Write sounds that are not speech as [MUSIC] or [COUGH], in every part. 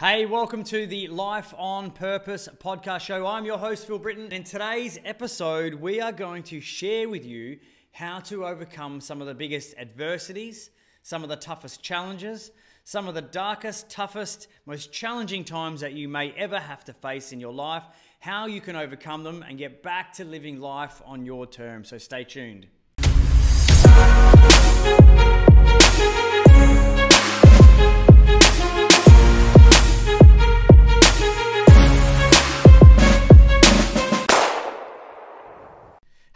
Hey, welcome to the Life on Purpose podcast show. I'm your host, Phil Britten. In today's episode, we are going to share with you how to overcome some of the biggest adversities, some of the toughest challenges, some of the darkest, toughest, most challenging times that you may ever have to face in your life, how you can overcome them and get back to living life on your terms. So stay tuned.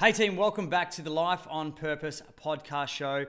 Hey team, welcome back to the Life on Purpose podcast show.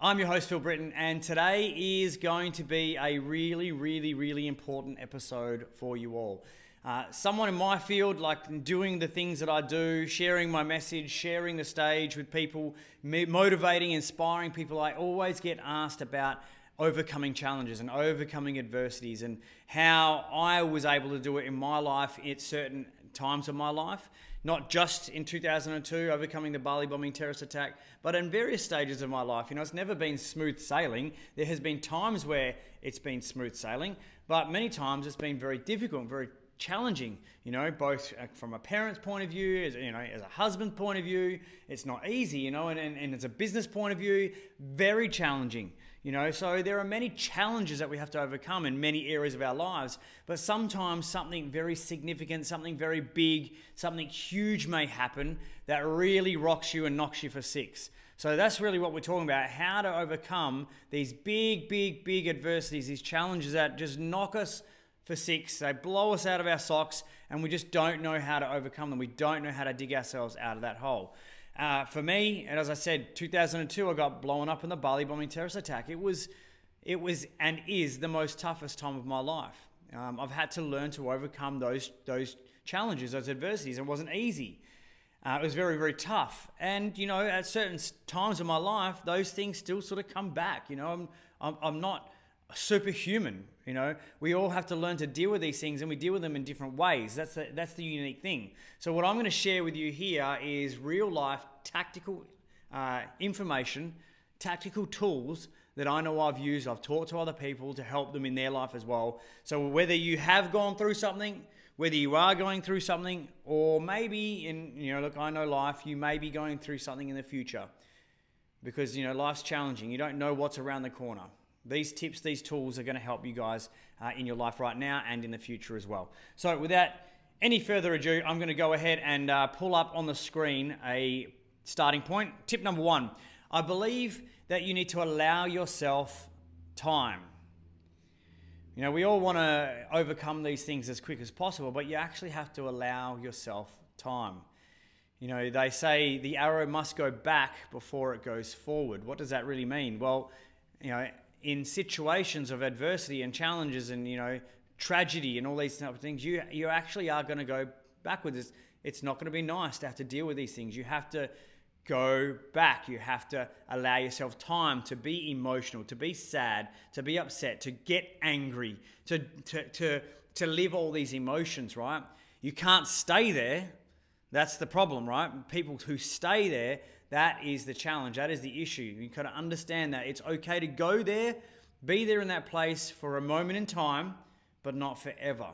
I'm your host, Phil Britten, and today is going to be a really, really, really important episode for you all. Uh, someone in my field, like doing the things that I do, sharing my message, sharing the stage with people, motivating, inspiring people, I always get asked about overcoming challenges and overcoming adversities and how I was able to do it in my life at certain times of my life not just in 2002 overcoming the Bali bombing terrorist attack, but in various stages of my life. You know, it's never been smooth sailing. There has been times where it's been smooth sailing, but many times it's been very difficult, very challenging. You know, both uh, from a parent's point of view, as you know, as a husband's point of view, it's not easy. You know, and, and, and as a business point of view, very challenging. You know, so there are many challenges that we have to overcome in many areas of our lives, but sometimes something very significant, something very big, something huge may happen that really rocks you and knocks you for six. So that's really what we're talking about how to overcome these big, big, big adversities, these challenges that just knock us for six, they blow us out of our socks, and we just don't know how to overcome them. We don't know how to dig ourselves out of that hole. Uh, for me, and as I said, 2002, I got blown up in the Bali bombing terrorist attack. It was, it was and is the most toughest time of my life. Um, I've had to learn to overcome those those challenges, those adversities. It wasn't easy. Uh, it was very, very tough. And, you know, at certain times of my life, those things still sort of come back. You know, I'm, I'm, I'm not superhuman. You know, we all have to learn to deal with these things, and we deal with them in different ways. That's the, that's the unique thing. So, what I'm going to share with you here is real life tactical uh, information, tactical tools that I know I've used. I've talked to other people to help them in their life as well. So, whether you have gone through something, whether you are going through something, or maybe in, you know, look, I know life, you may be going through something in the future because, you know, life's challenging. You don't know what's around the corner. These tips, these tools are going to help you guys uh, in your life right now and in the future as well. So, without any further ado, I'm going to go ahead and uh, pull up on the screen a starting point. Tip number one I believe that you need to allow yourself time. You know, we all want to overcome these things as quick as possible, but you actually have to allow yourself time. You know, they say the arrow must go back before it goes forward. What does that really mean? Well, you know, in situations of adversity and challenges and you know tragedy and all these type of things, you you actually are going to go backwards. It's, it's not going to be nice to have to deal with these things. You have to go back. You have to allow yourself time to be emotional, to be sad, to be upset, to get angry, to to to to live all these emotions. Right? You can't stay there. That's the problem, right? People who stay there, that is the challenge. That is the issue. You got to understand that it's okay to go there, be there in that place for a moment in time, but not forever.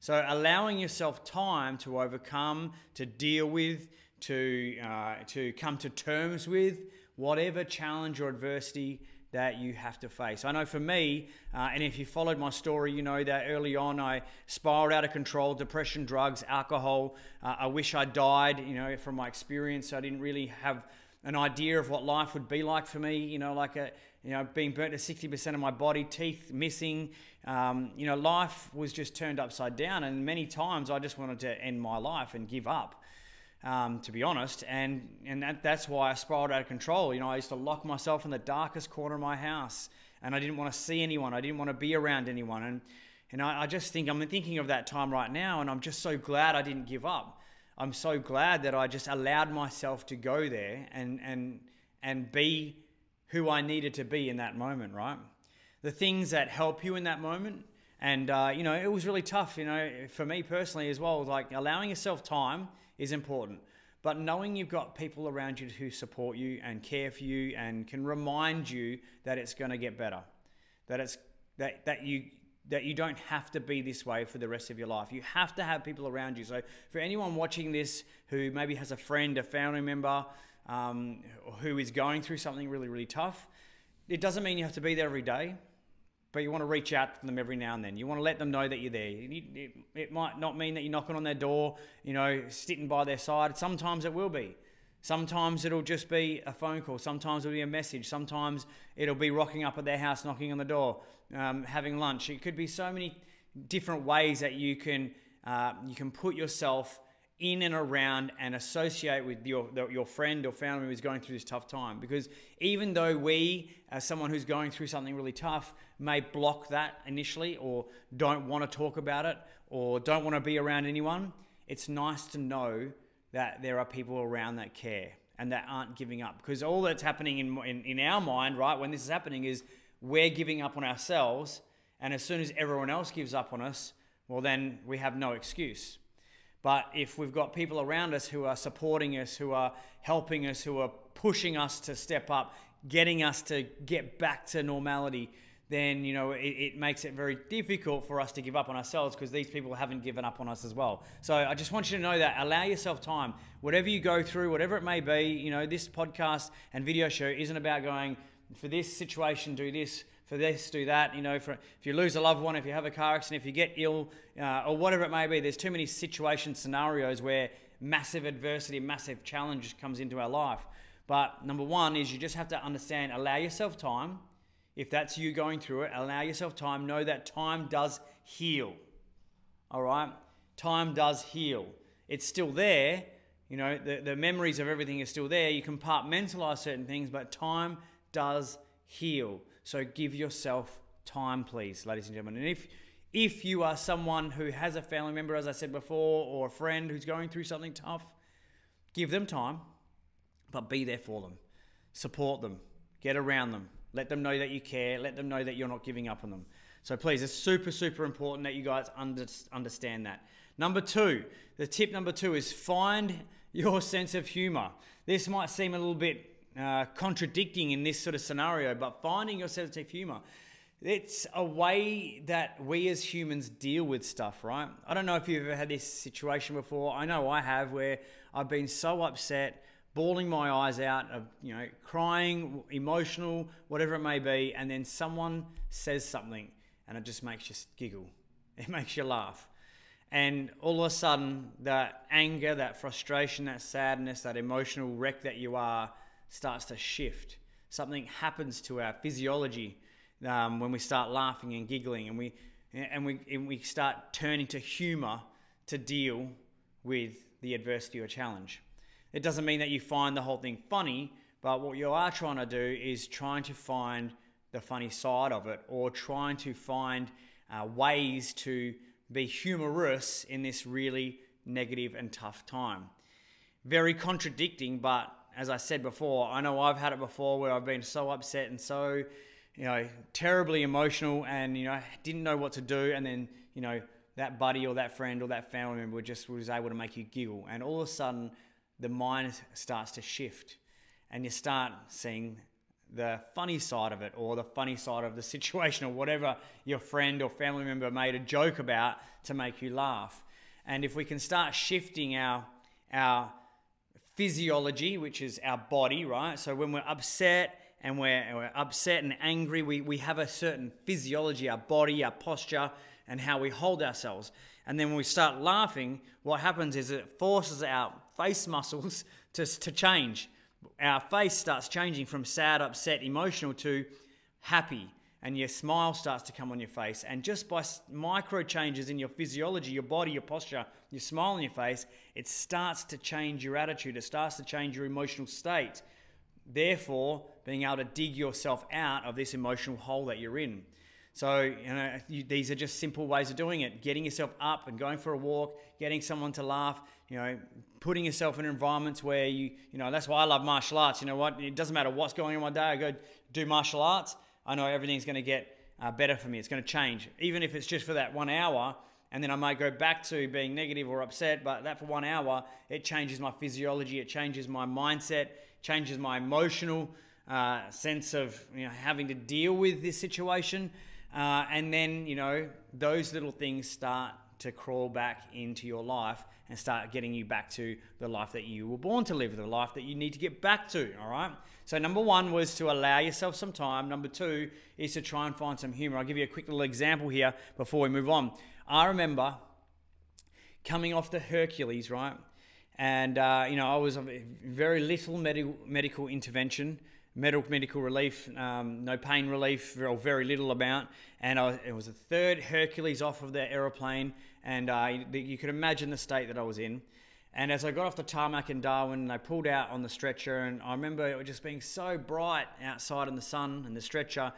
So, allowing yourself time to overcome, to deal with, to, uh, to come to terms with whatever challenge or adversity that you have to face. I know for me, uh, and if you followed my story, you know that early on I spiraled out of control, depression, drugs, alcohol. Uh, I wish I died, you know, from my experience. I didn't really have an idea of what life would be like for me, you know, like a, you know, being burnt to 60% of my body, teeth missing. Um, you know, life was just turned upside down. And many times I just wanted to end my life and give up um, to be honest. And, and that, that's why I spiraled out of control. You know, I used to lock myself in the darkest corner of my house and I didn't want to see anyone. I didn't want to be around anyone. And, and I, I just think, I'm thinking of that time right now and I'm just so glad I didn't give up. I'm so glad that I just allowed myself to go there and, and, and be who I needed to be in that moment, right? The things that help you in that moment. And, uh, you know, it was really tough, you know, for me personally as well, like allowing yourself time is important. But knowing you've got people around you who support you and care for you and can remind you that it's going to get better, that it's that that you that you don't have to be this way for the rest of your life. You have to have people around you. So, for anyone watching this who maybe has a friend, a family member um, who is going through something really, really tough, it doesn't mean you have to be there every day, but you want to reach out to them every now and then. You want to let them know that you're there. It, might not mean that you're knocking on their door, you know, sitting by their side. Sometimes it will be. Sometimes it'll just be a phone call. Sometimes it'll be a message. Sometimes it'll be rocking up at their house, knocking on the door, um, having lunch. It could be so many different ways that you can uh, you can put yourself in and around and associate with your your friend or family who's going through this tough time. Because even though we, as someone who's going through something really tough, may block that initially or don't want to talk about it or don't want to be around anyone, it's nice to know that there are people around that care and that aren't giving up. Because all that's happening in, in, in our mind, right, when this is happening, is we're giving up on ourselves. And as soon as everyone else gives up on us, well, then we have no excuse. But if we've got people around us who are supporting us, who are helping us, who are pushing us to step up, getting us to get back to normality, then you know it, it, makes it very difficult for us to give up on ourselves because these people haven't given up on us as well. So I just want you to know that allow yourself time. Whatever you go through, whatever it may be, you know this podcast and video show isn't about going for this situation do this, for this do that. You know, for if you lose a loved one, if you have a car accident, if you get ill, uh, or whatever it may be. There's too many situation scenarios where massive adversity, massive challenge comes into our life. But number one is you just have to understand, allow yourself time if that's you going through it, allow yourself time. Know that time does heal. All right? Time does heal. It's still there. You know, the, the memories of everything is still there. You compartmentalize certain things, but time does heal. So give yourself time, please, ladies and gentlemen. And if if you are someone who has a family member, as I said before, or a friend who's going through something tough, give them time, but be there for them. Support them. Get around them. Let them know that you care. Let them know that you're not giving up on them. So please, it's super, super important that you guys under, understand that. Number two, the tip number two is find your sense of humor. This might seem a little bit uh, contradicting in this sort of scenario, but finding your sense of humor. It's a way that we as humans deal with stuff, right? I don't know if you've ever had this situation before. I know I have, where I've been so upset bawling my eyes out of you know crying emotional whatever it may be and then someone says something and it just makes you giggle [LAUGHS] it makes you laugh and all of a sudden that anger that frustration that sadness that emotional wreck that you are starts to shift something happens to our physiology um, when we start laughing and giggling and we and we and we start turning to humor to deal with the adversity or challenge it doesn't mean that you find the whole thing funny, but what you are trying to do is trying to find the funny side of it or trying to find uh, ways to be humorous in this really negative and tough time. Very contradicting, but as I said before, I know I've had it before where I've been so upset and so, you know, terribly emotional and, you know, didn't know what to do. And then, you know, that buddy or that friend or that family member just was able to make you giggle. And all of a sudden, the mind starts to shift and you start seeing the funny side of it or the funny side of the [LAUGHS] situation or whatever your friend or family member made a joke about to make you laugh. And if we can start shifting our our physiology, which is our body, right? So when we're upset and we're, we're upset and angry, we, we have a certain physiology, our body, our posture, and how we hold ourselves. And then when we start laughing, what happens is it forces our face [LAUGHS] muscles to, to change. Our face starts changing from sad, upset, emotional to happy, and your smile starts to come on your face. And just by micro changes in your physiology, your body, your posture, your smile on your face, it starts to change your attitude, it starts to change your emotional state. Therefore, being able to dig yourself out of this emotional hole that you're in. So, you know, you, these are just simple ways of doing it. Getting yourself up and going for a walk, getting someone to laugh, you know, putting yourself in environments where you, you know, that's why I love martial arts. You know what? It doesn't matter what's going on my day. I go do martial arts. I know everything's going to get uh, better for me. It's going to change, even if it's just for that one hour. And then I might go back to being negative or upset, but that for one hour, it changes my physiology, it changes my mindset, changes my emotional uh, sense of you know, having to deal with this situation. Uh, and then, you know, those little things start to crawl back into your life and start getting you back to the life that you were born to live, the life that you need to get back to. All right. So, number one was to allow yourself some time. Number two is to try and find some humor. I'll give you a quick little example here before we move on. I remember coming off the Hercules, right? And, uh, you know, I was very little medical, medical intervention medical medical relief, um, no pain relief, or very little amount. And I, it was the third Hercules off of the aeroplane, and uh, you could imagine the state that I was in. And as I got off the tarmac in Darwin, they pulled out on the stretcher, and I remember it was just being so bright outside in the sun and the stretcher.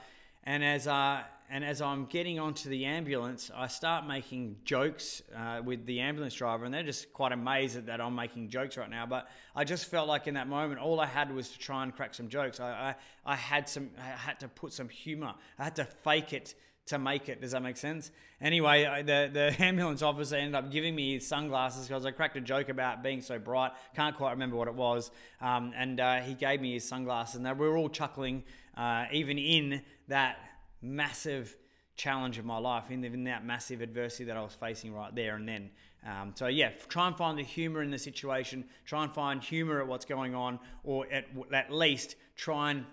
And as uh, and as I'm getting onto the ambulance, I start making jokes uh, with the ambulance driver, and they're just quite amazed that I'm making jokes right now. But I just felt like in that moment, all I had was to try and crack some jokes. I, I, I had some, I had to put some humor. I had to fake it to make it. Does that make sense? Anyway, the the [LAUGHS] ambulance officer ended up giving me his sunglasses because I cracked a joke about being so bright. Can't quite remember what it was. Um, and uh, he gave me his sunglasses, and we were all chuckling, uh, even in that massive challenge of my life, in, in that massive adversity that I was facing right there and then. Um, so yeah, try and find the humor in the situation. Try and find humor at what's going on, or at, at least try and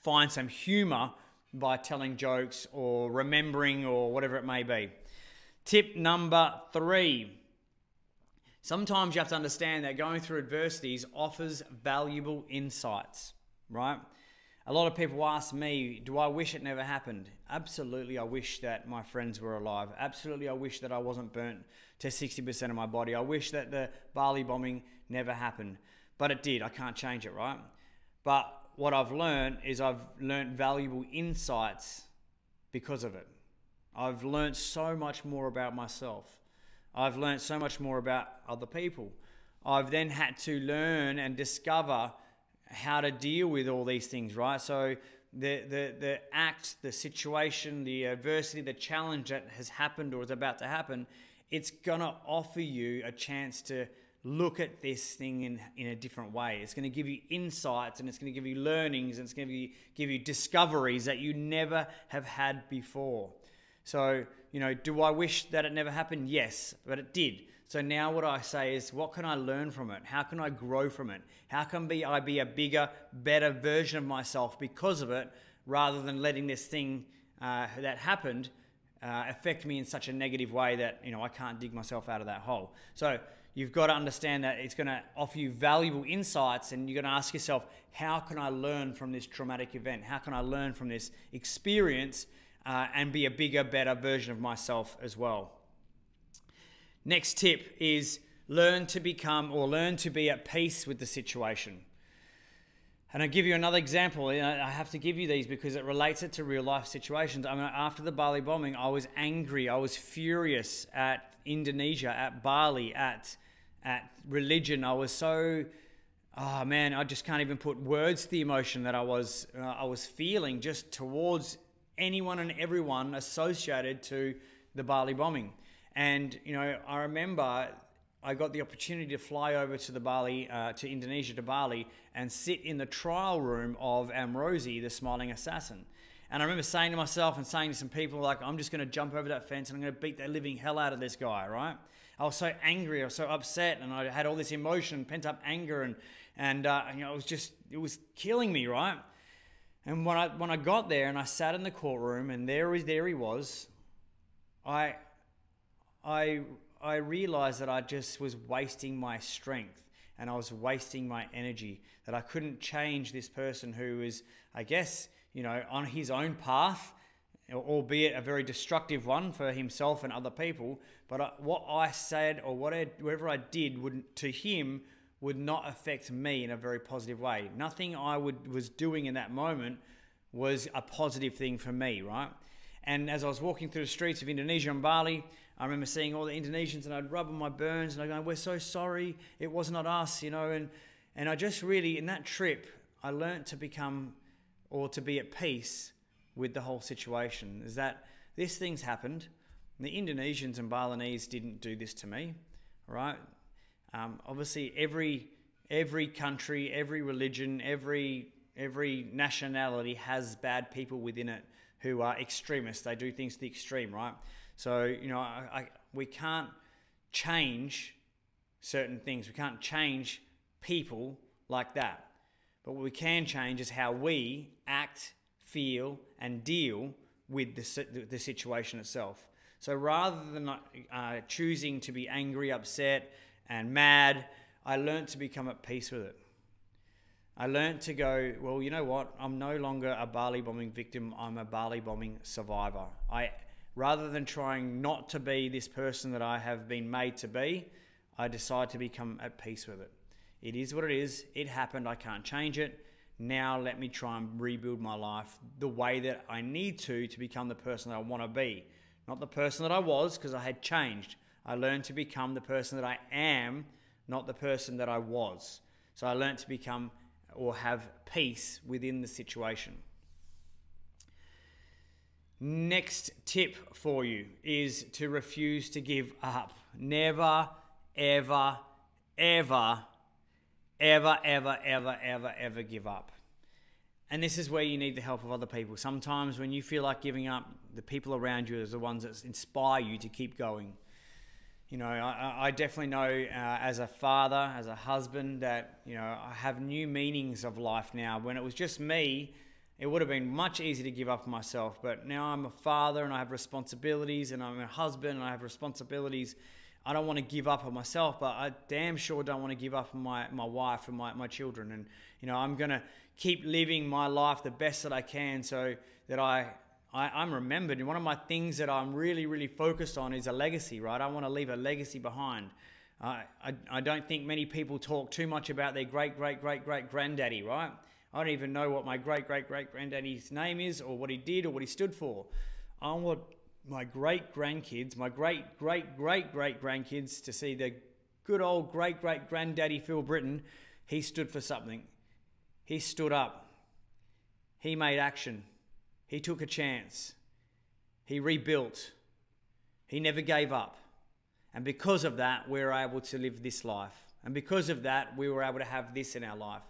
find some humor by telling jokes or remembering or whatever it may be. Tip number three. Sometimes you have to understand that going through adversities offers valuable insights, right? A lot of people ask me, do I wish it never happened? Absolutely, I wish that my friends were alive. Absolutely, I wish that I wasn't burnt to 60% of my body. I wish that the Bali bombing never happened. But it did. I can't change it, right? But what I've learned is I've learned valuable insights because of it. I've learned so much more about myself. I've learned so much more about other people. I've then had to learn and discover how to deal with all these things, right? So the, the, the act, the situation, the adversity, the challenge that has happened or is about to happen, it's going to offer you a chance to look at this thing in, in a different way. It's going to give you insights and it's going to give you learnings and it's going to give you discoveries that you never have had before. So, you know, do I wish that it never happened? Yes, but it did. So now what I say is, what can I learn from it? How can I grow from it? How can be, I be a bigger, better version of myself because of it, rather than letting this thing uh, that happened uh, affect me in such a negative way that you know I can't dig myself out of that hole. So you've got to understand that it's going to offer you valuable insights, and you're going to ask yourself, how can I learn from this traumatic event? How can I learn from this experience uh, and be a bigger, better version of myself as well? Next tip is learn to become or learn to be at peace with the situation. And I'll give you another example. I have to give you these because it relates it to real life situations. I mean, after the Bali bombing, I was angry. I was furious at Indonesia, at Bali, at at religion. I was so, oh man, I just can't even put words to the emotion that I was uh, I was feeling just towards anyone and everyone associated to the Bali bombing. And you know, I remember I got the opportunity to fly over to the Bali, uh, to Indonesia, to Bali, and sit in the trial room of Amrozi, the smiling assassin. And I remember saying to myself and saying to some people, like, I'm just going to jump over that fence and I'm going to beat the living hell out of this guy, right? I was so angry, I was so upset, and I had all this emotion, pent up anger, and and uh, you know, it was just it was killing me, right? And when I when I got there and I sat in the courtroom, and there there he was, I I I realized that I just was wasting my strength and I was wasting my energy. That I couldn't change this person who was, I guess, you know, on his own path, albeit a very destructive one for himself and other people. But I, what I said or whatever I did would to him would not affect me in a very positive way. Nothing I would was doing in that moment was a positive thing for me, right? And as I was walking through the streets of Indonesia and Bali, I remember seeing all the Indonesians and I'd rub on my burns and I'd go, We're so sorry, it was not us, you know. And, and I just really, in that trip, I learned to become or to be at peace with the whole situation. Is that this thing's happened. The Indonesians and Balinese didn't do this to me, right? Um, obviously, every every country, every religion, every every nationality has bad people within it who are extremists. They do things to the extreme, right? So, you know, I, I, we can't change certain things. We can't change people like that. But what we can change is how we act, feel, and deal with the, the situation itself. So rather than uh, choosing to be angry, upset, and mad, I learned to become at peace with it. I learned to go, well, you know what? I'm no longer a Bali bombing victim. I'm a Bali bombing survivor. I, rather than trying not to be this person that I have been made to be, I decide to become at peace with it. It is what it is. It happened. I can't change it. Now let me try and rebuild my life the way that I need to to become the person that I want to be. Not the person that I was because I had changed. I learned to become the person that I am, not the person that I was. So I learned to become or have peace within the situation. Next tip for you is to refuse to give up. Never, ever, ever, ever, ever, ever, ever, ever give up. And this is where you need the help of other people. Sometimes when you feel like giving up, the people around you are the ones that inspire you to keep going. You know, I, I definitely know uh, as a father, as a husband, that, you know, I have new meanings of life now. When it was just me, it would have been much easier to give up myself. But now I'm a father and I have responsibilities, and I'm a husband and I have responsibilities. I don't want to give up on myself, but I damn sure don't want to give up on my, my wife and my, my children. And, you know, I'm going to keep living my life the best that I can so that I I, am remembered. And one of my things that I'm really, really focused on is a legacy, right? I want to leave a legacy behind. Uh, I, I don't think many people talk too much about their great, great, great, great granddaddy, right? I don't even know what my great, great, great granddaddy's name is or what he did or what he stood for. I want my great grandkids, my great, great, great, great grandkids to see the good old great, great granddaddy Phil Britten. He stood for something. He stood up. He made action. He took a chance. He rebuilt. He never gave up. And because of that, we were able to live this life. And because of that, we were able to have this in our life.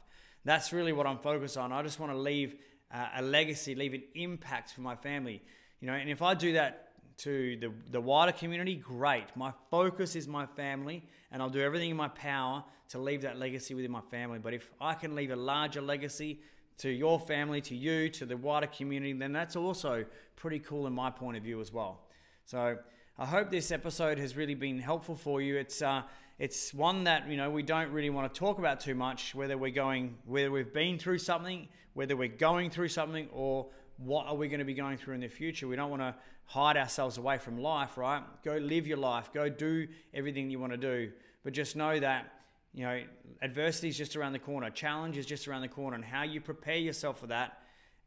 That's really what I'm focused on. I just want to leave uh, a legacy, leave an impact for my family. You know, and if I do that to the, the wider community, great. My focus is my family, and I'll do everything in my power to leave that legacy within my family. But if I can leave a larger legacy to your family, to you, to the wider community, then that's also pretty cool in my point of view as well. So I hope this episode has really been helpful for you. It's uh, it's one that you know we don't really want to talk about too much. Whether we're going, whether we've been through something, whether we're going through something, or what are we going to be going through in the future. We don't want to hide ourselves away from life, right? Go live your life. Go do everything you want to do. But just know that you know, adversity is just around the corner. Challenge is just around the corner. And how you prepare yourself for that,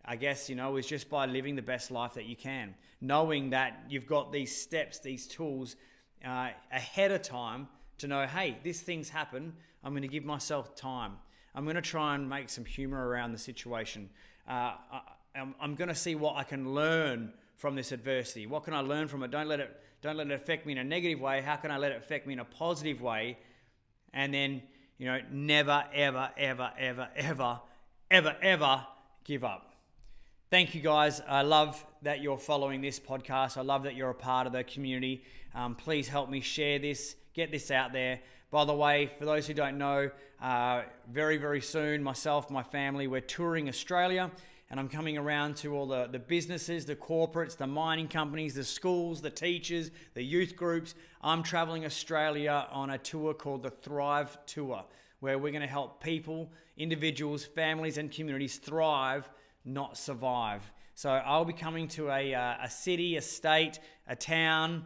I guess, you know, is just by living the best life that you can. Knowing that you've got these steps, these tools uh, ahead of time to know, hey, this thing's happened. I'm going to give myself time. I'm going to try and make some humor around the situation. Uh, I, I'm, I'm going to see what I can learn from this adversity. What can I learn from it? Don't let it, don't let it affect me in a negative way. How can I let it affect me in a positive way and then, you know, never, ever, ever, ever, ever, ever, ever give up. Thank you guys. I love that you're following this podcast. I love that you're a part of the community. Um, please help me share this, get this out there. By the way, for those who don't know, uh, very, very soon, myself, my family, we're touring Australia and I'm coming around to all the, the businesses, the corporates, the mining companies, the schools, the teachers, the youth groups. I'm traveling Australia on a tour called the Thrive Tour, where we're going to help people, individuals, families, and communities thrive, not survive. So I'll be coming to a, uh, a city, a state, a town,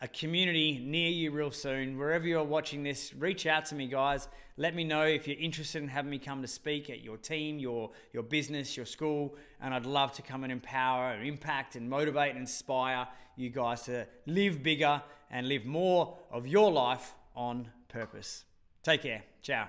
a community near you real soon. Wherever you're watching this, reach out to me, guys. Let me know if you're interested in having me come to speak at your team, your, your business, your school, and I'd love to come and empower and impact and motivate and inspire you guys to live bigger and live more of your life on purpose. Take care. Ciao.